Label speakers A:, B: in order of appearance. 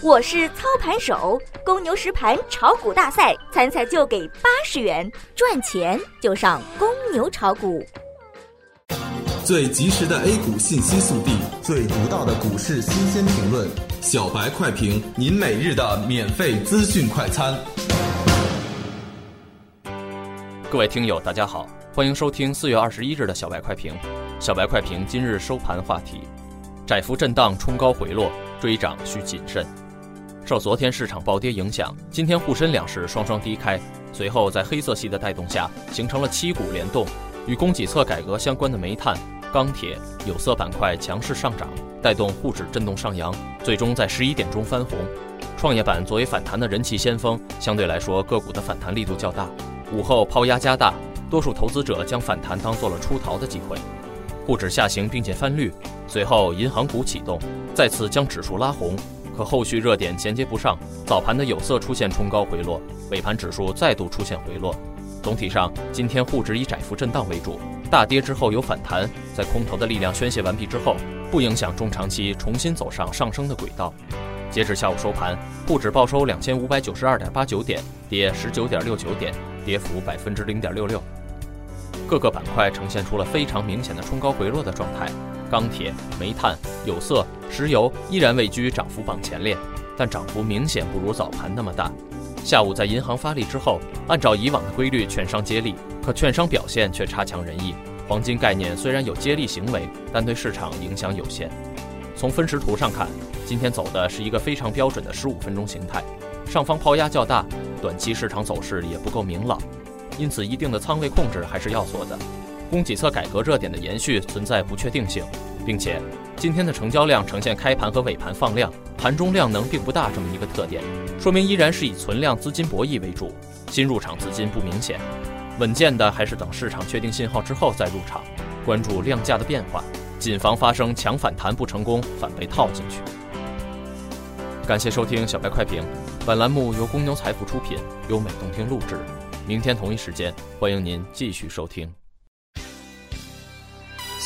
A: 我是操盘手，公牛实盘炒股大赛参赛就给八十元，赚钱就上公牛炒股。
B: 最及时的 A 股信息速递，
C: 最独到的股市新鲜评论，
B: 小白快评，您每日的免费资讯快餐。
D: 各位听友，大家好，欢迎收听四月二十一日的小白快评。小白快评今日收盘话题：窄幅震荡，冲高回落，追涨需谨慎。受昨天市场暴跌影响，今天沪深两市双双低开，随后在黑色系的带动下，形成了七股联动，与供给侧改革相关的煤炭。钢铁、有色板块强势上涨，带动沪指震动上扬，最终在十一点钟翻红。创业板作为反弹的人气先锋，相对来说个股的反弹力度较大。午后抛压加大，多数投资者将反弹当做了出逃的机会。沪指下行并且翻绿，随后银行股启动，再次将指数拉红。可后续热点衔接不上，早盘的有色出现冲高回落，尾盘指数再度出现回落。总体上，今天沪指以窄幅震荡为主。大跌之后有反弹，在空头的力量宣泄完毕之后，不影响中长期重新走上上升的轨道。截止下午收盘，沪指报收两千五百九十二点八九点，跌十九点六九点，跌幅百分之零点六六。各个板块呈现出了非常明显的冲高回落的状态，钢铁、煤炭、有色、石油依然位居涨幅榜前列，但涨幅明显不如早盘那么大。下午在银行发力之后，按照以往的规律，券商接力。可券商表现却差强人意，黄金概念虽然有接力行为，但对市场影响有限。从分时图上看，今天走的是一个非常标准的十五分钟形态，上方抛压较大，短期市场走势也不够明朗，因此一定的仓位控制还是要做的。供给侧改革热点的延续存在不确定性，并且今天的成交量呈现开盘和尾盘放量，盘中量能并不大这么一个特点，说明依然是以存量资金博弈为主，新入场资金不明显。稳健的还是等市场确定信号之后再入场，关注量价的变化，谨防发生强反弹不成功反被套进去。感谢收听小白快评，本栏目由公牛财富出品，优美动听录制。明天同一时间，欢迎您继续收听。